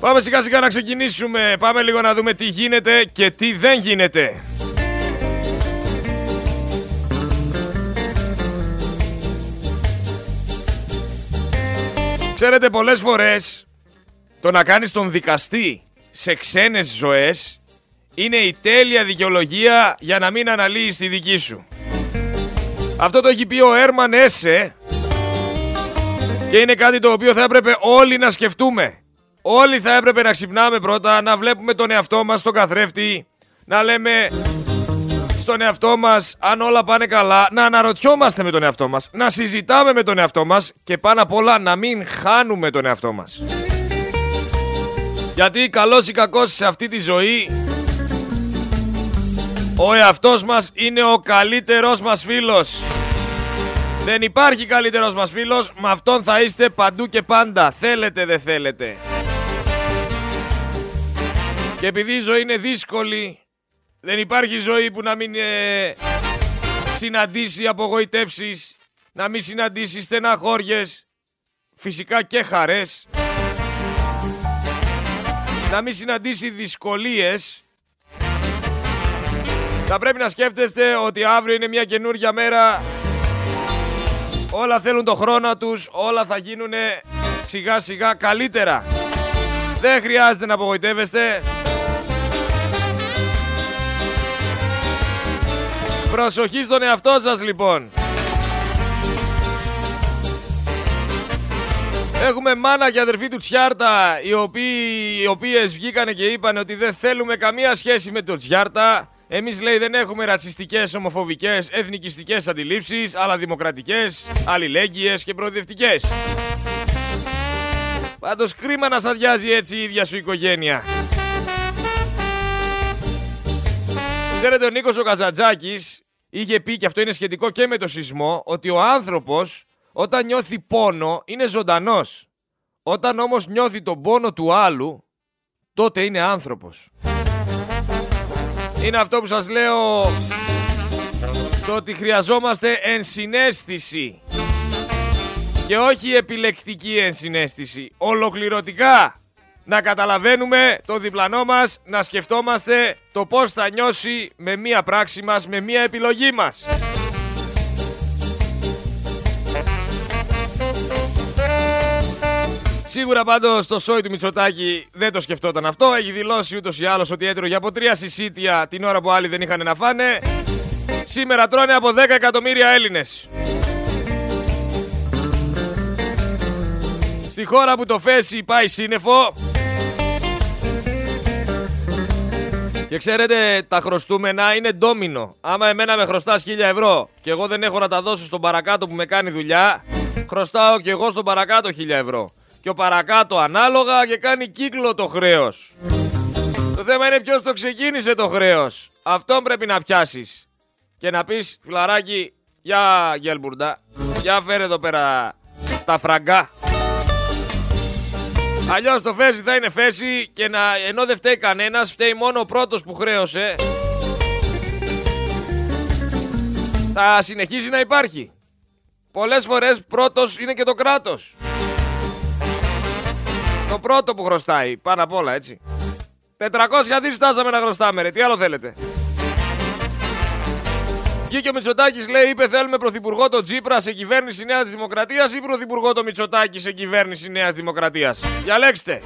Πάμε σιγά σιγά να ξεκινήσουμε. Πάμε λίγο να δούμε τι γίνεται και τι δεν γίνεται. Ξέρετε πολλές φορές το να κάνεις τον δικαστή σε ξένες ζωές είναι η τέλεια δικαιολογία για να μην αναλύεις τη δική σου. Αυτό το έχει πει ο Έρμαν Έσε και είναι κάτι το οποίο θα έπρεπε όλοι να σκεφτούμε. Όλοι θα έπρεπε να ξυπνάμε πρώτα, να βλέπουμε τον εαυτό μας στον καθρέφτη, να λέμε στον εαυτό μας αν όλα πάνε καλά, να αναρωτιόμαστε με τον εαυτό μας, να συζητάμε με τον εαυτό μας και πάνω απ' όλα να μην χάνουμε τον εαυτό μας. Γιατί καλός ή κακός σε αυτή τη ζωή ο εαυτός μας είναι ο καλύτερος μας φίλος. Δεν υπάρχει καλύτερος μας φίλος, με αυτόν θα είστε παντού και πάντα, θέλετε δεν θέλετε. Και επειδή η ζωή είναι δύσκολη, δεν υπάρχει ζωή που να μην ε, συναντήσει απογοητεύσεις, να μην συναντήσει στεναχώριες, φυσικά και χαρές, να μην συναντήσει δυσκολίες, θα πρέπει να σκέφτεστε ότι αύριο είναι μια καινούργια μέρα. Όλα θέλουν το χρόνο τους, όλα θα γίνουν σιγά σιγά καλύτερα. Δεν χρειάζεται να απογοητεύεστε. Προσοχή στον εαυτό σας λοιπόν. Έχουμε μάνα και αδερφή του Τσιάρτα οι, οποίοι, οι οποίες βγήκανε και είπαν ότι δεν θέλουμε καμία σχέση με το Τσιάρτα εμείς λέει δεν έχουμε ρατσιστικές, ομοφοβικές, εθνικιστικές αντιλήψεις, αλλά δημοκρατικές, αλληλέγγυες και προοδευτικές. Πάντως κρίμα να σ' αδειάζει έτσι η ίδια σου οικογένεια. Ξέρετε ο Νίκος ο Καζατζάκης είχε πει και αυτό είναι σχετικό και με το σεισμό ότι ο άνθρωπος όταν νιώθει πόνο είναι ζωντανός. Όταν όμως νιώθει τον πόνο του άλλου τότε είναι άνθρωπος. Είναι αυτό που σας λέω το ότι χρειαζόμαστε ενσυναίσθηση και όχι επιλεκτική ενσυναίσθηση. Ολοκληρωτικά να καταλαβαίνουμε το διπλανό μας, να σκεφτόμαστε το πώς θα νιώσει με μία πράξη μας, με μία επιλογή μας. Σίγουρα πάντως το σόι του Μητσοτάκη δεν το σκεφτόταν αυτό. Έχει δηλώσει ούτως ή άλλως ότι έτρωγε από τρία συσίτια την ώρα που άλλοι δεν είχαν να φάνε. Σήμερα τρώνε από 10 εκατομμύρια Έλληνες. Στη χώρα που το φέσει πάει σύννεφο. Και ξέρετε, τα χρωστούμενα είναι ντόμινο. Άμα εμένα με χρωστάς 1000 ευρώ και εγώ δεν έχω να τα δώσω στον παρακάτω που με κάνει δουλειά, χρωστάω και εγώ στον παρακάτω 1000 ευρώ και ο παρακάτω ανάλογα και κάνει κύκλο το χρέος. Το θέμα είναι ποιος το ξεκίνησε το χρέος. Αυτόν πρέπει να πιάσεις. Και να πεις φιλαράκι, για γελμπουρντά, για φέρε εδώ πέρα τα φραγκά. Αλλιώς το φέση θα είναι φέση και να, ενώ δεν φταίει κανένας, φταίει μόνο ο πρώτος που χρέωσε. Θα συνεχίζει να υπάρχει. Πολλές φορές πρώτος είναι και το κράτος. Το πρώτο που χρωστάει, πάνω απ' όλα έτσι. 400 δις φτάσαμε να χρωστάμε ρε, τι άλλο θέλετε; Βγήκε ο Μητσοτάκης λέει, είπε θέλουμε πρωθυπουργό το Τζίπρα σε κυβέρνηση Νέας Δημοκρατίας ή πρωθυπουργό το Μητσοτάκη σε κυβέρνηση Νέας Δημοκρατίας. Διαλέξτε.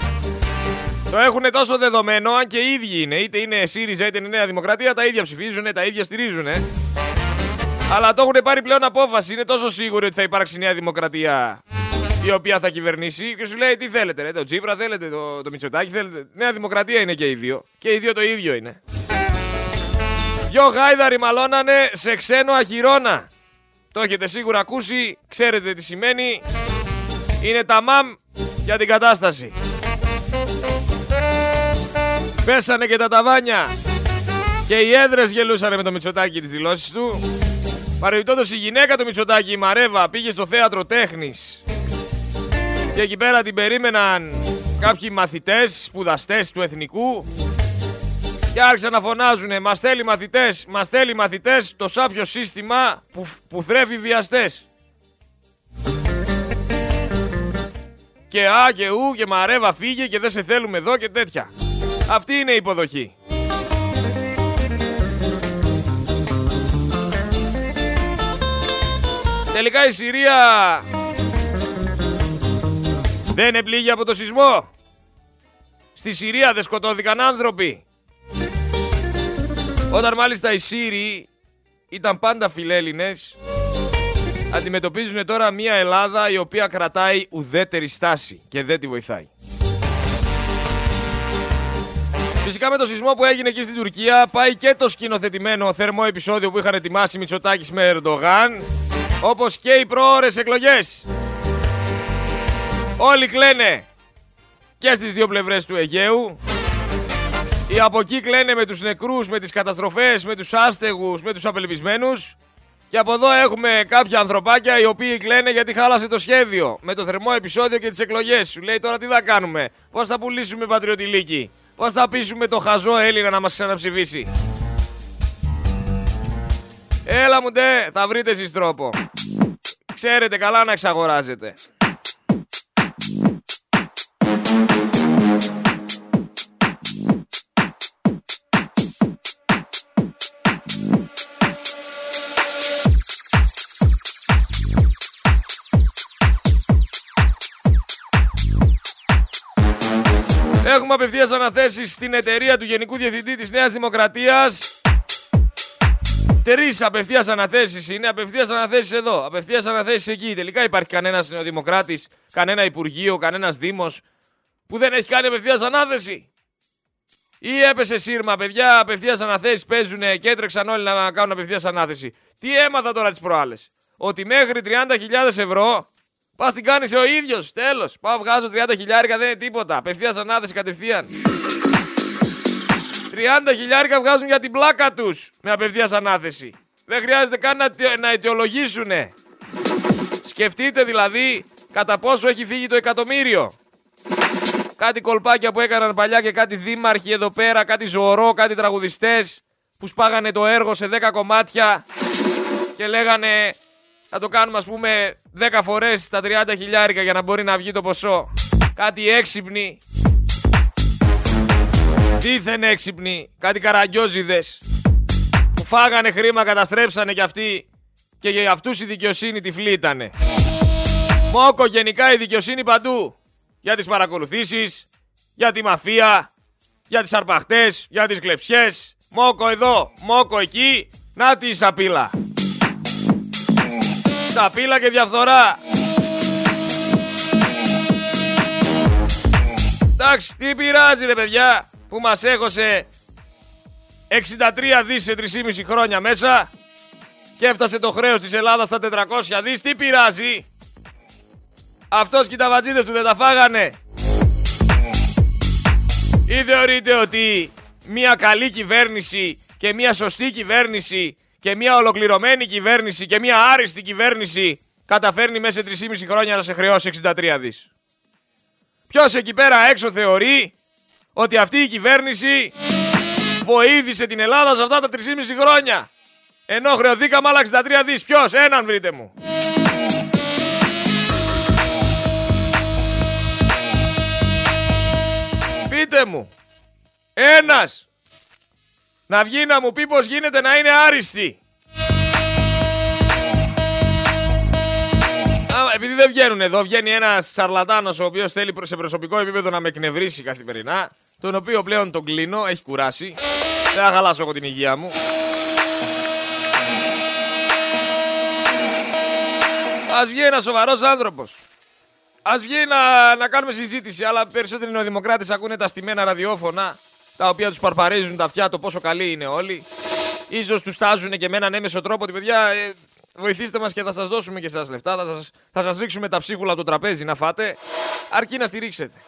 Το έχουν τόσο δεδομένο, αν και οι ίδιοι είναι. Είτε είναι ΣΥΡΙΖΑ είτε είναι Νέα Δημοκρατία, τα ίδια ψηφίζουν, τα ίδια στηρίζουν. Αλλά το έχουν πάρει πλέον απόφαση. Είναι τόσο σίγουροι ότι θα υπάρξει Νέα Δημοκρατία η οποία θα κυβερνήσει και σου λέει τι θέλετε, ρε, το Τσίπρα θέλετε, το, το Μητσοτάκι θέλετε. Νέα Δημοκρατία είναι και οι δύο. Και οι δύο το ίδιο είναι. Δυο γάιδαροι μαλώνανε σε ξένο αχυρώνα. Το έχετε σίγουρα ακούσει, ξέρετε τι σημαίνει. Είναι τα μαμ για την κατάσταση. Πέσανε και τα ταβάνια. Και οι έδρες γελούσαν με το Μητσοτάκι τις δηλώσεις του. Παρεμπιπτόντως η γυναίκα του Μητσοτάκη, η Μαρέβα, πήγε στο θέατρο τέχνης και εκεί πέρα την περίμεναν κάποιοι μαθητές, σπουδαστές του εθνικού και άρχισαν να φωνάζουν «Μας θέλει μαθητές, μας θέλει μαθητές το σάπιο σύστημα που, που θρέφει βιαστές». και α και ου και μαρέβα φύγε και δεν σε θέλουμε εδώ και τέτοια. Αυτή είναι η υποδοχή. Τελικά η Συρία δεν επλήγει από το σεισμό. Στη Συρία δεν σκοτώθηκαν άνθρωποι. Όταν μάλιστα οι Σύριοι ήταν πάντα φιλέλληνες, αντιμετωπίζουν τώρα μια Ελλάδα η οποία κρατάει ουδέτερη στάση και δεν τη βοηθάει. Φυσικά με το σεισμό που έγινε εκεί στην Τουρκία πάει και το σκηνοθετημένο θερμό επεισόδιο που είχαν ετοιμάσει Μητσοτάκης με Ερντογάν όπως και οι προώρες εκλογές. Όλοι κλαίνε και στις δύο πλευρές του Αιγαίου. Οι από εκεί κλαίνε με τους νεκρούς, με τις καταστροφές, με τους άστεγους, με τους απελπισμένους. Και από εδώ έχουμε κάποια ανθρωπάκια οι οποίοι κλαίνε γιατί χάλασε το σχέδιο. Με το θερμό επεισόδιο και τις εκλογές. Σου λέει τώρα τι θα κάνουμε; Πώς θα πουλήσουμε πατριωτηλίκη. Πώς θα πείσουμε το χαζό Έλληνα να μας ξαναψηφίσει; Έλα μου ντε, θα βρείτε εσείς τρόπο. Ξέρετε καλά να εξαγοράζετε. Έχουμε απευθείας αναθέσεις στην εταιρεία του Γενικού Διευθυντή της Νέας Δημοκρατίας Τρεις απευθείας αναθέσεις είναι. Απευθείας αναθέσεις εδώ. Απευθείας αναθέσεις εκεί. Τελικά υπάρχει κανένας νεοδημοκράτης, κανένα υπουργείο, κανένας δήμος που δεν έχει κάνει απευθείας ανάθεση. Ή έπεσε σύρμα, παιδιά, απευθείας αναθέσεις παίζουν και έτρεξαν όλοι να κάνουν απευθείας ανάθεση. Τι έμαθα τώρα τις προάλλες; Ότι μέχρι 30.000 ευρώ πας την κάνεις ο ίδιος. Τέλος. Πάω βγάζω 30.000 δεν είναι τίποτα. Απευθείας ανάθεση κατευθείαν. 30 χιλιάρικα βγάζουν για την πλάκα τους με απευθείας ανάθεση. Δεν χρειάζεται καν να, να αιτιολογήσουν. Σκεφτείτε δηλαδή κατά πόσο έχει φύγει το εκατομμύριο. Κάτι κολπάκια που έκαναν παλιά και κάτι δήμαρχοι εδώ πέρα, κάτι ζωορό, κάτι τραγουδιστές που σπάγανε το έργο σε 10 κομμάτια και λέγανε θα το κάνουμε ας πούμε 10 φορές τα 30 χιλιάρικα για να μπορεί να βγει το ποσό. Κάτι έξυπνοι Δίθεν έξυπνοι, κάτι καραγκιόζιδες που φάγανε χρήμα, καταστρέψανε κι αυτοί και για αυτούς η δικαιοσύνη τυφλή ήτανε. Μόκο γενικά η δικαιοσύνη παντού. Για τις παρακολουθήσεις, για τη μαφία, για τις αρπαχτές, για τις κλεψιές. Μόκο εδώ, μόκο εκεί, να τη σαπίλα. Σαπίλα και διαφθορά. Εντάξει, τι πειράζει ρε παιδιά που μας έχωσε 63 δις σε 3,5 χρόνια μέσα και έφτασε το χρέος της Ελλάδας στα 400 δις. Τι πειράζει. Αυτός και οι ταβατζίδες του δεν τα φάγανε. Ή θεωρείτε ότι μια καλή κυβέρνηση και μια σωστή κυβέρνηση και μια ολοκληρωμένη κυβέρνηση και μια άριστη κυβέρνηση καταφέρνει μέσα σε 3,5 χρόνια να σε χρεώσει 63 δις. Ποιος εκεί πέρα έξω θεωρεί ότι αυτή η κυβέρνηση βοήθησε την Ελλάδα σε αυτά τα 3,5 χρόνια; Ενώ χρεωθήκαμε άλλα 63 δις. Ποιος, έναν βρείτε μου. Πείτε μου. Ένας. Να βγει να μου πει πως γίνεται να είναι άριστη. επειδή δεν βγαίνουν εδώ, βγαίνει ένας σαρλατάνος ο οποίος θέλει σε προσωπικό επίπεδο να με εκνευρίσει καθημερινά. Τον οποίο πλέον τον κλείνω, έχει κουράσει. Δεν θα χαλάσω εγώ την υγεία μου. Α βγει ένας σοβαρός άνθρωπος. Α βγει να, να κάνουμε συζήτηση. Αλλά περισσότεροι νεοδημοκράτες ακούνε τα στημένα ραδιόφωνα τα οποία τους παρπαρίζουν τα αυτιά το πόσο καλοί είναι όλοι. Ίσως τους τάζουν και με έναν έμεσο τρόπο ότι παιδιά ε, βοηθήστε μας και θα σας δώσουμε και εσά λεφτά. Θα σας θα σας ρίξουμε τα ψίχουλα από το τραπέζι να φάτε. Αρκεί να στηρίξετε.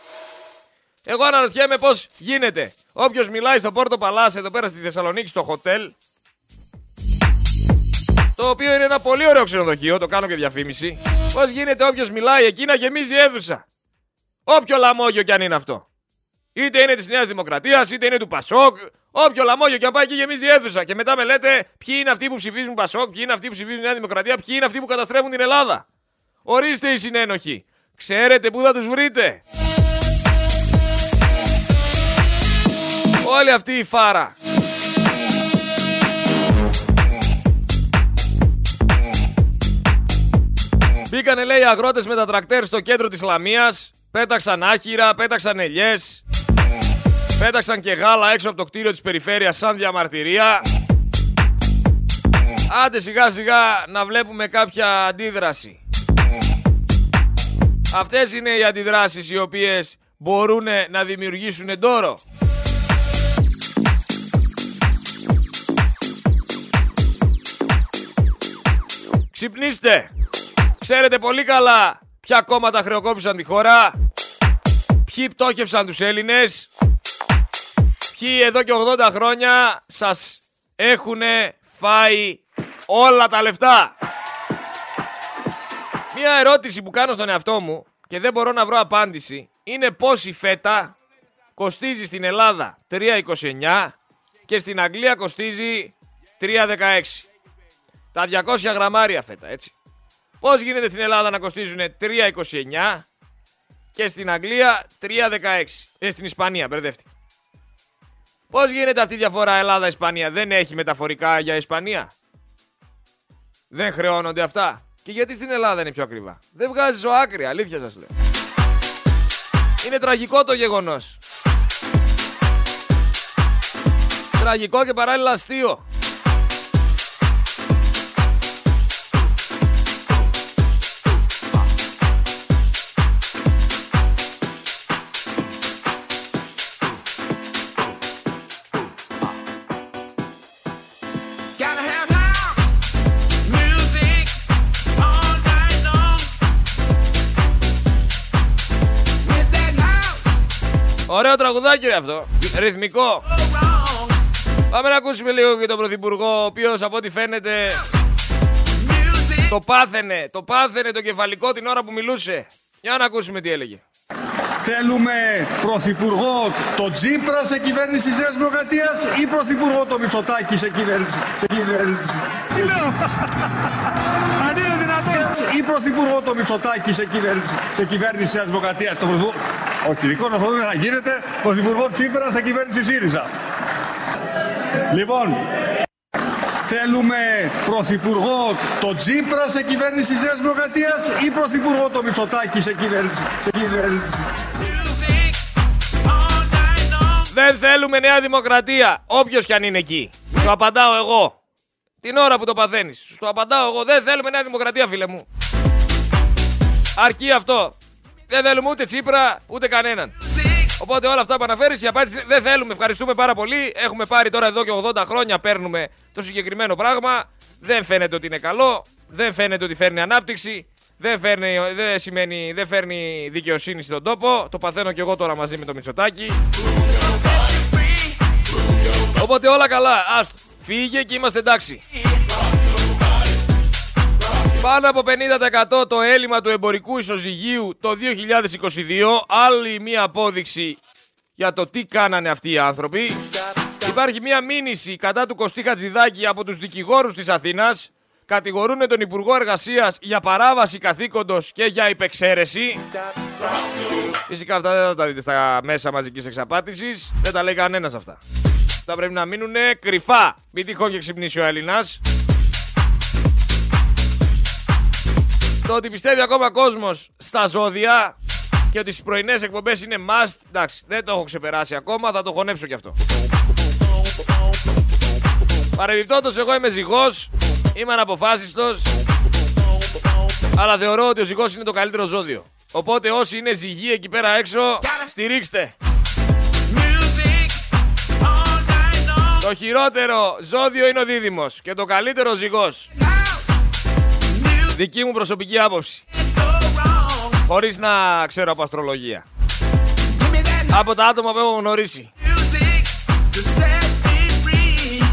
Εγώ αναρωτιέμαι πώς γίνεται. Όποιος μιλάει στο Πόρτο Παλάς εδώ πέρα στη Θεσσαλονίκη στο χοτέλ. Το οποίο είναι ένα πολύ ωραίο ξενοδοχείο, το κάνω και διαφήμιση. Πώς γίνεται όποιος μιλάει εκεί να γεμίζει αίθουσα. Όποιο λαμόγιο κι αν είναι αυτό. Είτε είναι της Νέας Δημοκρατίας, είτε είναι του Πασόκ. Όποιο λαμόγιο και αν πάει εκεί γεμίζει αίθουσα. Και μετά με λέτε ποιοι είναι αυτοί που ψηφίζουν Πασόκ, ποιοι είναι αυτοί που ψηφίζουν Νέα Δημοκρατία, ποιοι είναι αυτοί που καταστρέφουν την Ελλάδα. Ορίστε οι συνένοχοι. Ξέρετε πού θα τους βρείτε. Όλη αυτή η φάρα. Μπήκανε λέει αγρότες με τα τρακτέρ στο κέντρο της Λαμίας, πέταξαν άχυρα, πέταξαν ελιές, πέταξαν και γάλα έξω από το κτίριο της περιφέρειας σαν διαμαρτυρία. Άντε σιγά σιγά να βλέπουμε κάποια αντίδραση. Αυτές είναι οι αντιδράσεις οι οποίες μπορούν να δημιουργήσουν εντόρο. Ξυπνήστε! Ξέρετε πολύ καλά ποια κόμματα χρεοκόπησαν τη χώρα, ποιοι πτώχευσαν τους Έλληνες, ποιοι εδώ και 80 χρόνια σας έχουν φάει όλα τα λεφτά. Μία ερώτηση που κάνω στον εαυτό μου και δεν μπορώ να βρω απάντηση είναι πώς η φέτα κοστίζει στην Ελλάδα 3,29 και στην Αγγλία κοστίζει 3,16. Τα 200 γραμμάρια φέτα, έτσι. Πώς γίνεται στην Ελλάδα να κοστίζουν 3,29 και στην Αγγλία 3,16. Ε, στην Ισπανία, μπερδεύτηκα. Πώς γίνεται αυτή η διαφορά Ελλάδα-Ισπανία, δεν έχει μεταφορικά για Ισπανία; Δεν χρεώνονται αυτά; Και γιατί στην Ελλάδα είναι πιο ακριβά; Δεν βγάζει ζωάκρη, αλήθεια σας λέω. Είναι τραγικό το γεγονός. Τραγικό και παράλληλα αστείο. Ωραίο τραγουδάκι ρε αυτό. Ρυθμικό. go wrong. Πάμε να ακούσουμε λίγο και τον Πρωθυπουργό, ο οποίος από ό,τι φαίνεται Music το πάθαινε. Το πάθαινε το κεφαλικό την ώρα που μιλούσε. Για να ακούσουμε τι έλεγε. Θέλουμε πρωθυπουργό το Τζίπρα σε κυβέρνηση της Νέας Δημοκρατίας ή πρωθυπουργό το Μητσοτάκη σε κυβέρνηση. Σε κυβέρνηση. Αν είναι δυνατόν. Ή πρωθυπουργό το Μητσοτάκη σε κυβέρνηση, σε κυβέρνηση της Νέας Δημοκρατίας. Το πρωθυπουργό. Ο κυρικός αυτό δεν θα γίνεται. Πρωθυπουργό Τσίπρα σε κυβέρνηση ΣΥΡΙΖΑ. Λοιπόν, θέλουμε πρωθυπουργό το Τζίπρα σε κυβέρνηση της Νέας Δημοκρατίας ή πρωθυπουργό το Μητσοτάκη σε κυβέρνηση. Σε κυβέρνηση. music all night long. Δεν θέλουμε Νέα Δημοκρατία. Όποιος κι αν είναι εκεί. Σου απαντάω εγώ. Την ώρα που το παθαίνεις. Σου το απαντάω εγώ. Δεν θέλουμε Νέα Δημοκρατία, φίλε μου. Αρκεί αυτό. Δεν θέλουμε ούτε Τσίπρα ούτε κανέναν. Music Οπότε όλα αυτά που αναφέρεις, η απάντηση είναι δεν θέλουμε. Ευχαριστούμε πάρα πολύ. Έχουμε πάρει τώρα εδώ και 80 χρόνια. Παίρνουμε το συγκεκριμένο πράγμα. Δεν φαίνεται ότι είναι καλό. Δεν φαίνεται ότι φέρνει ανάπτυξη. Δεν, φέρνει, δεν, σημαίνει, δεν φέρνει δικαιοσύνη στον τόπο. Το παθαίνω κι εγώ τώρα μαζί με το Μητσοτάκι. Οπότε όλα καλά. Άστο. Φύγε και είμαστε εντάξει. Πάνω από 50% το έλλειμμα του εμπορικού ισοζυγίου το 2022. Άλλη μία απόδειξη για το τι κάνανε αυτοί οι άνθρωποι. Υπάρχει μία μήνυση κατά του Κωστή Χατζηδάκη από τους δικηγόρους της Αθήνας. Κατηγορούν τον Υπουργό Εργασίας για παράβαση καθήκοντος και για υπεξαίρεση. Φυσικά αυτά δεν θα τα δείτε στα μέσα μαζικής εξαπάτησης. Δεν τα λέει κανένας αυτά. Θα πρέπει να μείνουν κρυφά. Μην τυχόν και ξυπνήσει ο Έλληνας. Το ότι πιστεύει ακόμα κόσμος στα ζώδια και ότι στις πρωινές εκπομπές είναι must. Εντάξει, δεν το έχω ξεπεράσει ακόμα, θα το χωνέψω κι αυτό. Παρεμπιπτόντως, εγώ είμαι ζυγός, είμαι αναποφάσιστος, αλλά θεωρώ ότι ο ζυγός είναι το καλύτερο ζώδιο. Οπότε όσοι είναι ζυγοί εκεί πέρα έξω, στηρίξτε. music all night long. Το χειρότερο ζώδιο είναι ο δίδυμος και το καλύτερο ζυγός. House music Δική μου προσωπική άποψη. go wrong. Χωρίς να ξέρω από αστρολογία. Give me that Από τα άτομα που έχω γνωρίσει. music to set me free.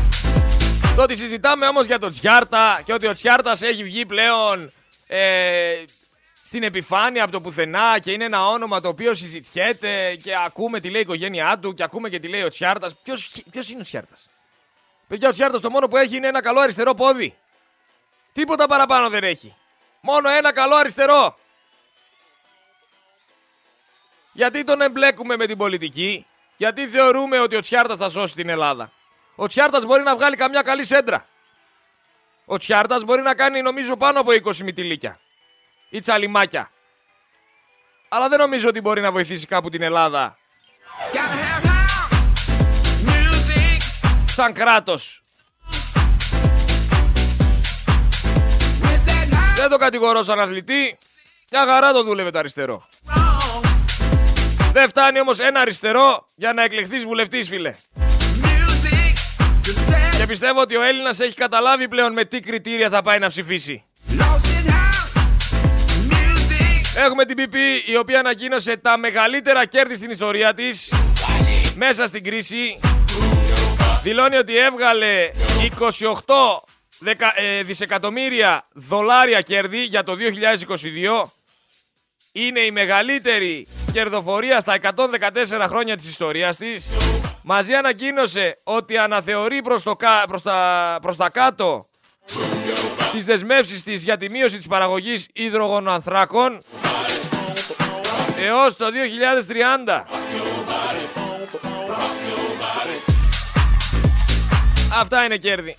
Το ότι συζητάμε όμως για τον Τσιάρτα και ότι ο Τσιάρτας έχει βγει πλέον ε, στην επιφάνεια από το πουθενά και είναι ένα όνομα το οποίο συζητιέται και ακούμε τι λέει η οικογένειά του και ακούμε και τι λέει ο Τσιάρτας. Ποιος, ποιος είναι ο Τσιάρτας. Παιδιά, ο Τσιάρτας το μόνο που έχει είναι ένα καλό αριστερό πόδι. Τίποτα παραπάνω δεν έχει. Μόνο ένα καλό αριστερό. Γιατί τον εμπλέκουμε με την πολιτική, γιατί θεωρούμε ότι ο Τσιάρτας θα σώσει την Ελλάδα; Ο Τσιάρτας μπορεί να βγάλει καμιά καλή σέντρα. Ο Τσιάρτας μπορεί να κάνει νομίζω πάνω από 20 μυτιλίκια ή τσαλιμάκια. Αλλά δεν νομίζω ότι μπορεί να βοηθήσει κάπου την Ελλάδα Gotta have house music. σαν κράτος. Δεν το κατηγορώ σαν αθλητή. Μια χαρά το δούλευε το αριστερό. wrong Δεν φτάνει όμως ένα αριστερό για να εκλεχθείς βουλευτής, φίλε. music. The sad Και πιστεύω ότι ο Έλληνας έχει καταλάβει πλέον με τι κριτήρια θα πάει να ψηφίσει. lost in house music. Έχουμε την PP η οποία ανακοίνωσε τα μεγαλύτερα κέρδη στην ιστορία της μέσα στην κρίση. Δηλώνει ότι έβγαλε 28 δεκα- ε, δισεκατομμύρια δολάρια κέρδη για το 2022. Είναι η μεγαλύτερη κερδοφορία στα 114 χρόνια της ιστορίας της. Μαζί ανακοίνωσε ότι αναθεωρεί προς, το, κα- προς, τα, προς τα κάτω τις δεσμεύσεις της για τη μείωση της παραγωγής υδρογονανθράκων έως το 2030. Αυτά είναι κέρδη.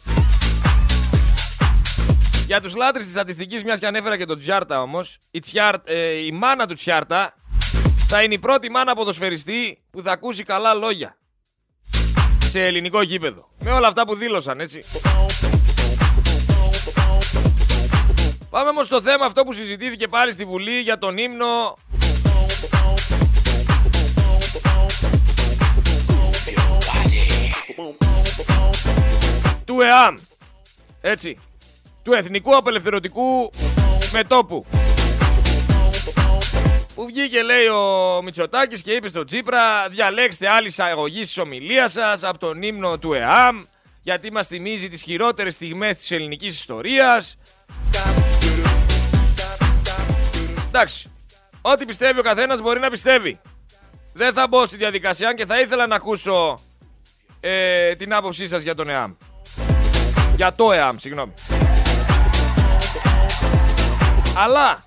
Για τους λάτρεις της στατιστικής, μιας και ανέφερα και τον Τσιάρτα όμως, η, Τσιάρ, ε, η μάνα του Τσιάρτα θα είναι η πρώτη μάνα ποδοσφαιριστή που θα ακούσει καλά λόγια. Σε ελληνικό γήπεδο. Με όλα αυτά που δήλωσαν, έτσι. Πάμε όμως στο θέμα αυτό που συζητήθηκε πάλι στη Βουλή για τον ύμνο του ΕΑΜ. Έτσι. Του Εθνικού Απελευθερωτικού Μετόπου. Που βγήκε λέει ο Μητσοτάκης και είπε στο Τσίπρα διαλέξτε άλλη εισαγωγή της ομιλίας σας από τον ύμνο του ΕΑΜ γιατί μας θυμίζει τις χειρότερες στιγμές της ελληνικής ιστορίας. Εντάξει. Ό,τι πιστεύει ο καθένας μπορεί να πιστεύει. Δεν θα μπω στη διαδικασία και θα ήθελα να ακούσω ε, την άποψή σας για τον ΕΑΜ. Για το ΕΑΜ, συγγνώμη. Αλλά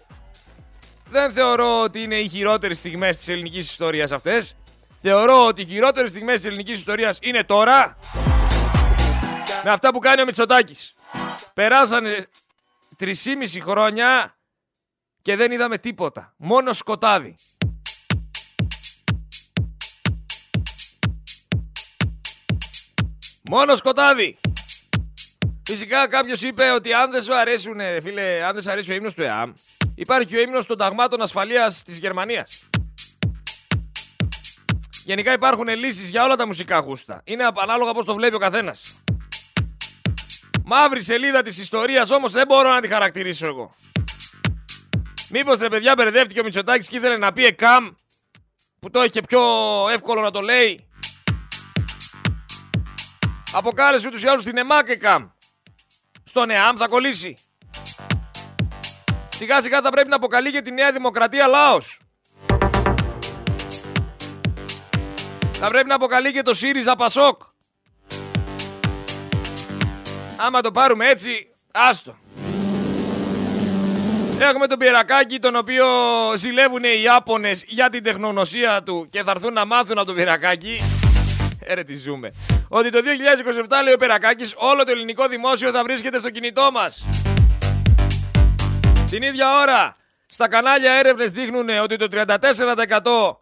δεν θεωρώ ότι είναι οι χειρότερες στιγμές της ελληνικής ιστορίας αυτές. Θεωρώ ότι οι χειρότερες στιγμές της ελληνικής ιστορίας είναι τώρα με αυτά που κάνει ο Μητσοτάκης. Περάσανε 3,5 χρόνια και δεν είδαμε τίποτα. Μόνο σκοτάδι. Μόνο σκοτάδι. Φυσικά κάποιος είπε ότι αν δεν σου αρέσουν, ε, φίλε, αν δεν σου αρέσει ο ύμνος του ΕΑΜ, υπάρχει ο ύμνος των ταγμάτων ασφαλείας της Γερμανίας. Γενικά υπάρχουν λύσεις για όλα τα μουσικά γούστα. Είναι ανάλογα πώς το βλέπει ο καθένας. Μαύρη σελίδα της ιστορίας όμως δεν μπορώ να τη χαρακτηρίσω εγώ. Μήπως ρε παιδιά μπερδεύτηκε ο Μητσοτάκης και ήθελε να πει ΕΚΑΜ που το είχε πιο εύκολο να το λέει. Αποκάλεσε ούτως ή άλλως την ΕΜΑΚ ΕΚΑΜ. Στον ΕΑΜ θα κολλήσει. Σιγά σιγά θα πρέπει να αποκαλεί και τη Νέα Δημοκρατία λαός. Θα πρέπει να αποκαλεί και το ΣΥΡΙΖΑ Πασόκ. Άμα το πάρουμε έτσι, άστο. Έχουμε τον Πυρακάκη, τον οποίο ζηλεύουν οι Ιάπωνες για την τεχνογνωσία του και θα έρθουν να μάθουν από τον Πυρακάκη. Έρε τι ζούμε. Ότι το 2027 λέει ο Πυρακάκης όλο το ελληνικό δημόσιο θα βρίσκεται στο κινητό μας. Την ίδια ώρα στα κανάλια έρευνες δείχνουν ότι το 34%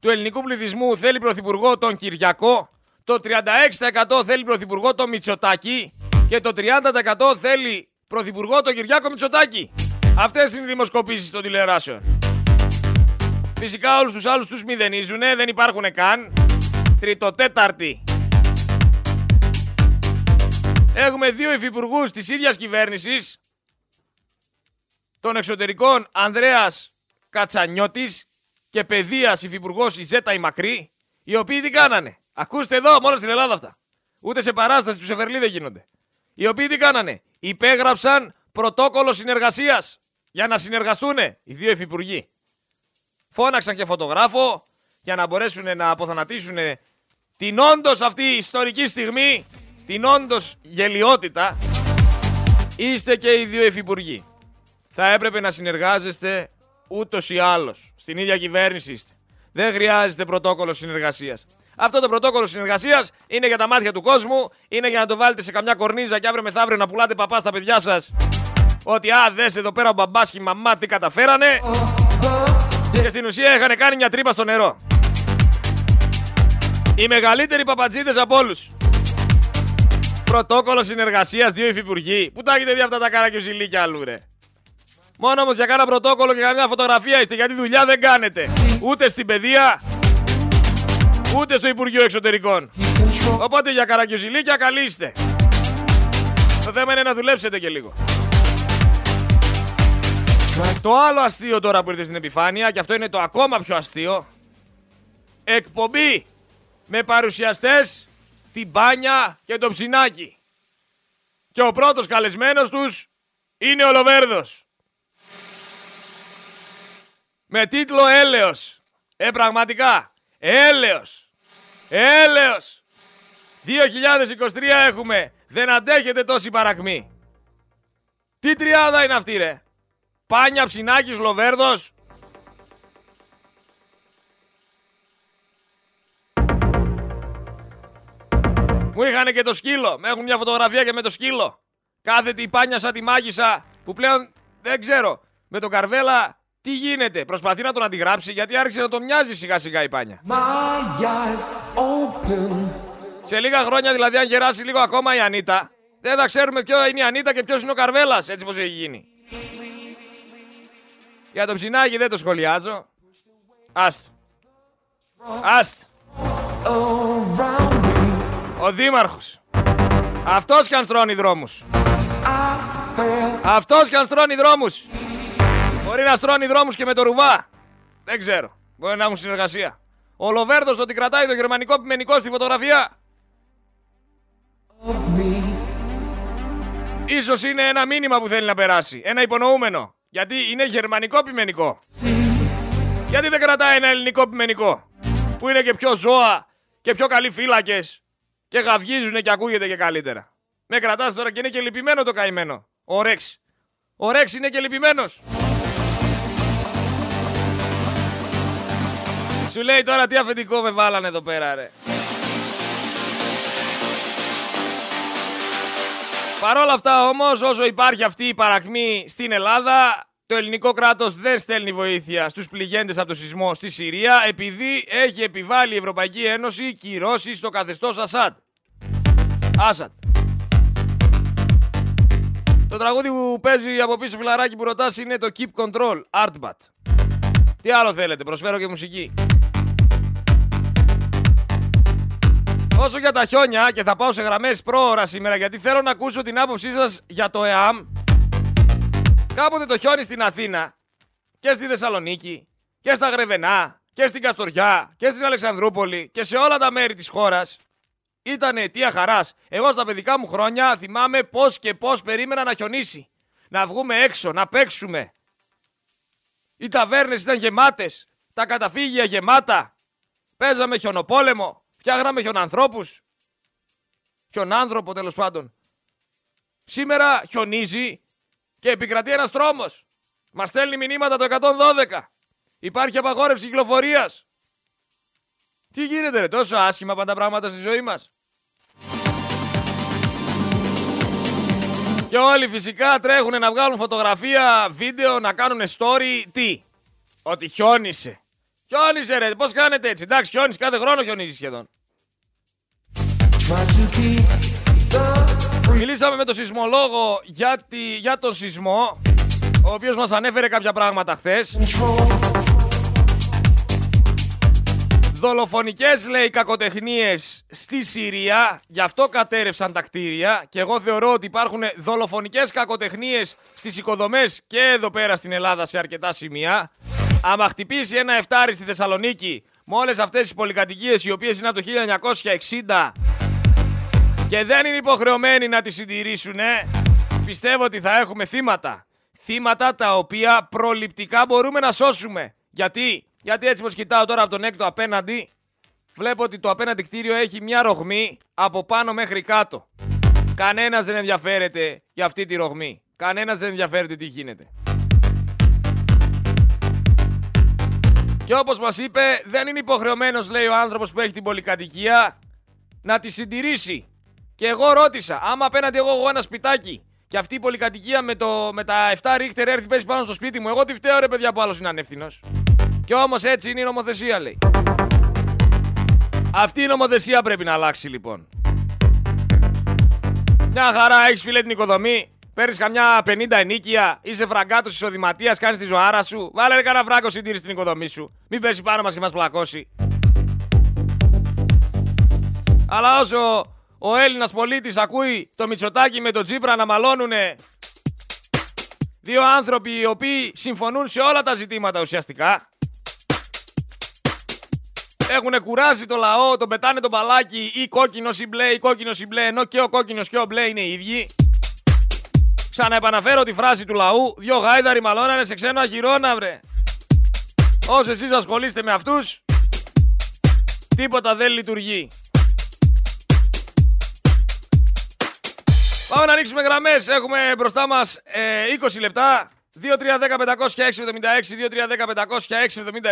του ελληνικού πληθυσμού θέλει πρωθυπουργό τον Κυριακό, το 36% θέλει πρωθυπουργό τον Μητσοτάκη και το 30% θέλει πρωθυπουργό τον Κυριάκο Μητσοτάκη. Αυτές είναι οι δημοσκοπήσεις των τηλεοράσεων. Φυσικά όλους τους άλλους τους μηδενίζουν, δεν υπάρχουν καν. Τριτοτέταρτη. Έχουμε δύο υφυπουργούς της ίδιας κυβέρνησης. Των εξωτερικών Ανδρέας Κατσανιώτης και παιδείας υφυπουργός η Ζέτα η Μακρύ, οι οποίοι τι κάνανε; Ακούστε εδώ, μόνο στην Ελλάδα αυτά. Ούτε σε παράσταση του Σεφερλί δεν γίνονται. Οι οποίοι τι κάνανε; Υπέγραψαν πρωτόκολλο συνεργασίας για να συνεργαστούν οι δύο υφυπουργοί. Φώναξαν και φωτογράφο για να μπορέσουν να αποθανατήσουν την όντως αυτή ιστορική στιγμή, την όντως γελιότητα. Είστε και οι δύο υφυπουργοί. Θα έπρεπε να συνεργάζεστε ούτως ή άλλως. Στην ίδια κυβέρνηση είστε. Δεν χρειάζεται πρωτόκολλο συνεργασίας. Αυτό το πρωτόκολλο συνεργασίας είναι για τα μάτια του κόσμου, είναι για να το βάλετε σε καμιά κορνίζα και αύριο μεθαύριο να πουλάτε παπά στα παιδιά σας. Ότι α, δες εδώ πέρα ο μπαμπάς και η μαμά τι καταφέρανε. Και στην ουσία είχαν κάνει μια τρύπα στο νερό. Οι μεγαλύτεροι παπατζίδε από όλους. Πρωτόκολλο συνεργασίας, δύο υφυπουργοί. Πού τα έχετε δει αυτά τα καρακιουζιλίκια αλλού, ρε; Μόνο όμως για κάνα πρωτόκολλο και καμιά φωτογραφία είστε, γιατί δουλειά δεν κάνετε. Ούτε στην παιδεία, ούτε στο Υπουργείο Εξωτερικών. Οπότε για καρακιουζιλίκια καλή είστε. Το θέμα είναι να δουλέψετε και λίγο. Το άλλο αστείο τώρα που ήρθε στην επιφάνεια, και αυτό είναι το ακόμα πιο αστείο. Εκπομπή με παρουσιαστές την Πάνια και το Ψινάκι. Και ο πρώτος καλεσμένος τους είναι ο Λοβέρδος. Με τίτλο Έλεος. Ε, πραγματικά. Έλεος. Έλεος. 2023 έχουμε. Δεν αντέχετε τόση παρακμή. Τι τριάδα είναι αυτή ρε; Πάνια, Ψινάκης, Λοβέρδος. Μου είχαν και το σκύλο. Με έχουν μια φωτογραφία και με το σκύλο. Κάθεται η πάνια σαν τη μάγισσα που πλέον δεν ξέρω. Με τον Καρβέλα τι γίνεται. Προσπαθεί να τον αντιγράψει γιατί άρχισε να τον μοιάζει σιγά σιγά η πάνια. My eyes open. Σε λίγα χρόνια δηλαδή αν γεράσει λίγο ακόμα η Ανίτα δεν θα ξέρουμε ποιο είναι η Ανίτα και ποιος είναι ο Καρβέλας έτσι πως έχει γίνει. Για το ψινάκι δεν το σχολιάζω. Άστο. Άστο. Around me, Ο Δήμαρχος. Αυτός κι αν στρώνει δρόμους. I felt Αυτός κι αν στρώνει δρόμους. Μπορεί να στρώνει δρόμους και με το ρουβά. Δεν ξέρω. Μπορεί να έχουν συνεργασία. Ο Λοβέρδος το ότι κρατάει το γερμανικό πιμενικό στη φωτογραφία. of me. Ίσως είναι ένα μήνυμα που θέλει να περάσει. Ένα υπονοούμενο. Γιατί είναι γερμανικό πιμενικό. Γιατί δεν κρατάει ένα ελληνικό πιμενικό. Που είναι και πιο ζώα και πιο καλοί φύλακες. Και γαυγίζουν και ακούγεται και καλύτερα. Με κρατάς τώρα και είναι και λυπημένο το καημένο. Ο Ρέξ. Ο Ρέξ είναι και λυπημένος. Σου λέει τώρα τι αφεντικό με βάλανε εδώ πέρα ρε. Παρ' όλα αυτά όμως όσο υπάρχει αυτή η παρακμή στην Ελλάδα το ελληνικό κράτος δεν στέλνει βοήθεια στους πληγέντες από το σεισμό στη Συρία επειδή έχει επιβάλει η Ευρωπαϊκή Ένωση κυρώσεις στο καθεστώς Ασάντ. Άσαντ. Το τραγούδι που παίζει από πίσω φιλαράκι που ρωτάς είναι το Keep Control, Artbat. Τι άλλο θέλετε, προσφέρω και μουσική. Όσο για τα χιόνια και θα πάω σε γραμμές πρόωρα σήμερα γιατί θέλω να ακούσω την άποψή σας για το ΕΑΜ. Κάποτε το χιόνι στην Αθήνα και στη Θεσσαλονίκη και στα Γρεβενά και στην Καστοριά και στην Αλεξανδρούπολη και σε όλα τα μέρη της χώρας ήταν αιτία χαράς. Εγώ στα παιδικά μου χρόνια θυμάμαι πώς και πώς περίμενα να χιονίσει. Να βγούμε έξω, να παίξουμε. Οι ταβέρνες ήταν γεμάτες, τα καταφύγια γεμάτα. Παίζαμε χιονοπόλεμο, φτιάχναμε χιονανθρώπους. Χιονάνθρωπο τέλος πάντων. Σήμερα χιονίζει και επικρατεί ένας τρόμος. Μας στέλνει μηνύματα το 112. Υπάρχει απαγόρευση κυκλοφορίας. Τι γίνεται ρε, τόσο άσχημα πάντα πράγματα στη ζωή μας. Και όλοι φυσικά τρέχουν να βγάλουν φωτογραφία, βίντεο, να κάνουν story. Τι, ότι χιόνισε. Χιόνισε ρε, πώς κάνετε έτσι; Εντάξει, χιόνισε, κάθε χρόνο χιονίζει σχεδόν. Try to keep the Μιλήσαμε με τον σεισμολόγο για, τη, για τον σεισμό, ο οποίος μας ανέφερε κάποια πράγματα χθες. Control. Δολοφονικές λέει κακοτεχνίες στη Συρία, γι' αυτό κατέρευσαν τα κτίρια και εγώ θεωρώ ότι υπάρχουν δολοφονικές κακοτεχνίες στις οικοδομές και εδώ πέρα στην Ελλάδα σε αρκετά σημεία. Άμα χτυπήσει ένα εφτάρι στη Θεσσαλονίκη με όλες αυτές τις πολυκατοικίες οι οποίες είναι από το 1960 και δεν είναι υποχρεωμένοι να τις συντηρήσουν, πιστεύω ότι θα έχουμε θύματα. Θύματα τα οποία προληπτικά μπορούμε να σώσουμε. Γιατί, Γιατί έτσι πως κοιτάω τώρα από τον έκτο απέναντι, βλέπω ότι το απέναντι κτίριο έχει μια ρογμή από πάνω μέχρι κάτω. Κανένας δεν ενδιαφέρεται για αυτή τη ρογμή. Κανένας δεν ενδιαφέρεται τι γίνεται. Και όπως μας είπε, δεν είναι υποχρεωμένος, λέει ο άνθρωπος που έχει την πολυκατοικία, να τη συντηρήσει. Και εγώ ρώτησα, άμα απέναντι εγώ έχω ένα σπιτάκι και αυτή η πολυκατοικία με, το, με τα 7 ρίχτερ έρθει πέσει πάνω στο σπίτι μου, εγώ τι φταίω ρε παιδιά που άλλος είναι ανεύθυνος. Και όμως έτσι είναι η νομοθεσία λέει. Αυτή η νομοθεσία πρέπει να αλλάξει λοιπόν. Μια χαρά έχεις φίλε την οικοδομή. Παίρνεις καμιά 50 ενίκεια, είσαι φραγκάτος εισοδηματίας, κάνεις τη ζωάρα σου. Βάλε ρε κανένα φράγκο συντήρηση στην οικοδομή σου. Μην πέσει πάνω μας και μας πλακώσει. Αλλά όσο ο Έλληνας πολίτης ακούει το Μητσοτάκι με τον Τσίπρα να μαλώνουνε δύο άνθρωποι οι οποίοι συμφωνούν σε όλα τα ζητήματα ουσιαστικά. Έχουν κουράσει το λαό, τον πετάνε το μπαλάκι ή κόκκινο ή μπλε ή κόκκινο ή μπλε, ενώ και ο κόκκινος και ο μπλε είναι οι ίδιοι. Ξαναεπαναφέρω τη φράση του λαού. Δυο γάιδαροι μαλώνανε σε ξένο αγυρώνα, βρε. Όσο εσείς ασχολείστε με αυτούς, τίποτα δεν λειτουργεί. Πάμε να ανοίξουμε γραμμές. Έχουμε μπροστά μας ε, 20 λεπτά. 2-3-10-500-677.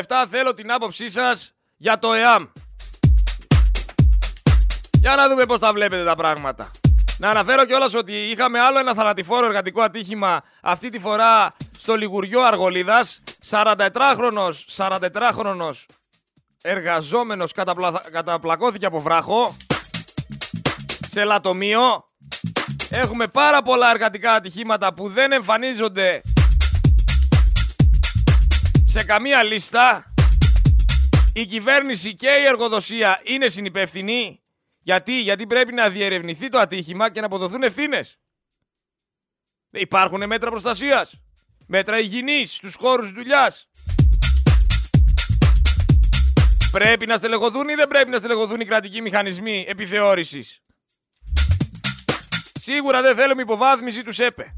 2-3-10-500-677. Θέλω την άποψή σας για το ΕΑΜ. Για να δούμε πώς τα βλέπετε τα πράγματα. Να αναφέρω κιόλας ότι είχαμε άλλο ένα θανατηφόρο εργατικό ατύχημα αυτή τη φορά στο Λιγουριό Αργολίδας. 44χρονος, 44χρονος εργαζόμενος καταπλα... καταπλακώθηκε από βράχο σε λατομείο. Έχουμε πάρα πολλά εργατικά ατυχήματα που δεν εμφανίζονται σε καμία λίστα. Η κυβέρνηση και η εργοδοσία είναι συνυπεύθυνοι. Γιατί, γιατί πρέπει να διερευνηθεί το ατύχημα και να αποδοθούν ευθύνες. Υπάρχουν μέτρα προστασίας. Μέτρα υγιεινής στους χώρους δουλειάς. Πρέπει να στελεχωθούν ή δεν πρέπει να στελεχωθούν οι κρατικοί μηχανισμοί επιθεώρησης; Σίγουρα δεν θέλουμε υποβάθμιση του ΣΕΠΕ.